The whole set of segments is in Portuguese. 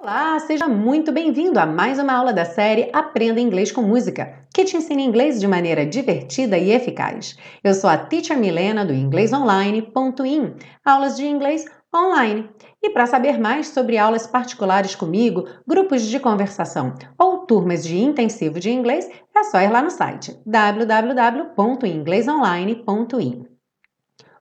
Olá, seja muito bem-vindo a mais uma aula da série Aprenda Inglês com Música, que te ensina inglês de maneira divertida e eficaz. Eu sou a Teacher Milena do inglesonline.in, aulas de inglês online. E para saber mais sobre aulas particulares comigo, grupos de conversação ou turmas de intensivo de inglês, é só ir lá no site www.inglesonline.in.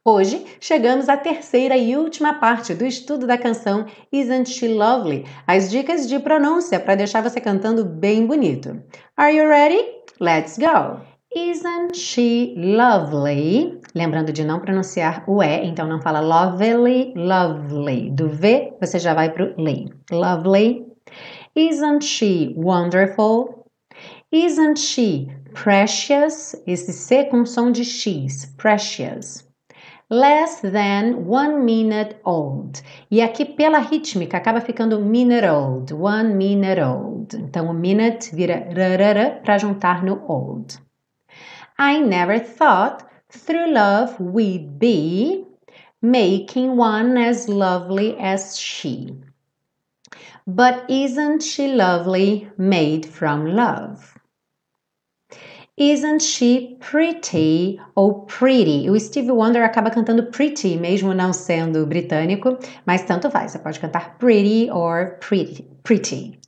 Hoje chegamos à terceira e última parte do estudo da canção Isn't She Lovely? As dicas de pronúncia para deixar você cantando bem bonito. Are you ready? Let's go! Isn't she lovely? Lembrando de não pronunciar o E, então não fala lovely, lovely. Do V você já vai para o li. Lovely. Isn't she wonderful? Isn't she precious? Esse C com som de X. Precious less than one minute old. E aqui pela rítmica acaba ficando minute old, one minute old. Então o minute vira rarara para juntar no old. I never thought through love we'd be making one as lovely as she. But isn't she lovely made from love? Isn't she pretty ou pretty? O Steve Wonder acaba cantando pretty, mesmo não sendo britânico, mas tanto faz. Você pode cantar pretty or pretty. pretty.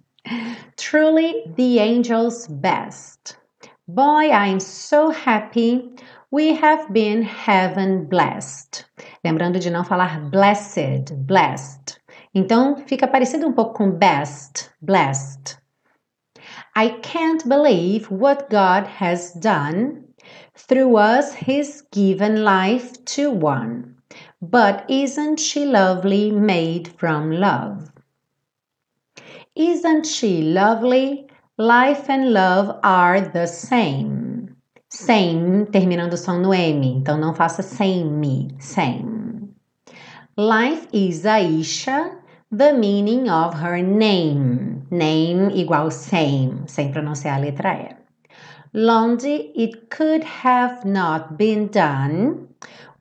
Truly the angel's best. Boy, I'm so happy. We have been heaven blessed. Lembrando de não falar blessed, blessed. Então fica parecido um pouco com best, blessed. I can't believe what God has done. Through us, He's given life to one. But isn't she lovely, made from love? Isn't she lovely? Life and love are the same. Same, terminando o som no M, então não faça same, same. Life is Aisha, the meaning of her name. Name igual same, sem pronunciar a letra E. Lonely, it could have not been done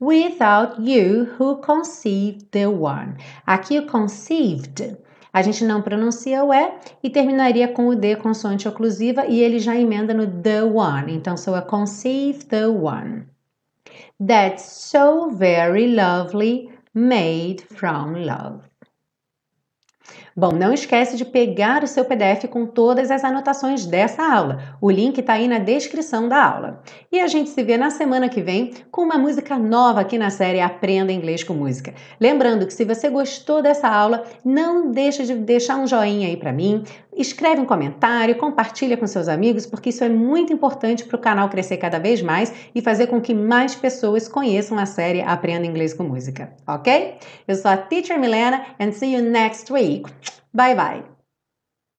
without you who conceived the one. Aqui o conceived, a gente não pronuncia o E e terminaria com o D consoante oclusiva e ele já emenda no the one. Então, soa conceive the one. That's so very lovely, made from love. Bom, não esquece de pegar o seu PDF com todas as anotações dessa aula. O link está aí na descrição da aula. E a gente se vê na semana que vem com uma música nova aqui na série Aprenda Inglês com Música. Lembrando que se você gostou dessa aula, não deixe de deixar um joinha aí para mim, escreve um comentário, compartilha com seus amigos, porque isso é muito importante para o canal crescer cada vez mais e fazer com que mais pessoas conheçam a série Aprenda Inglês com Música, ok? Eu sou a Teacher Milena and see you next week. Bye bye.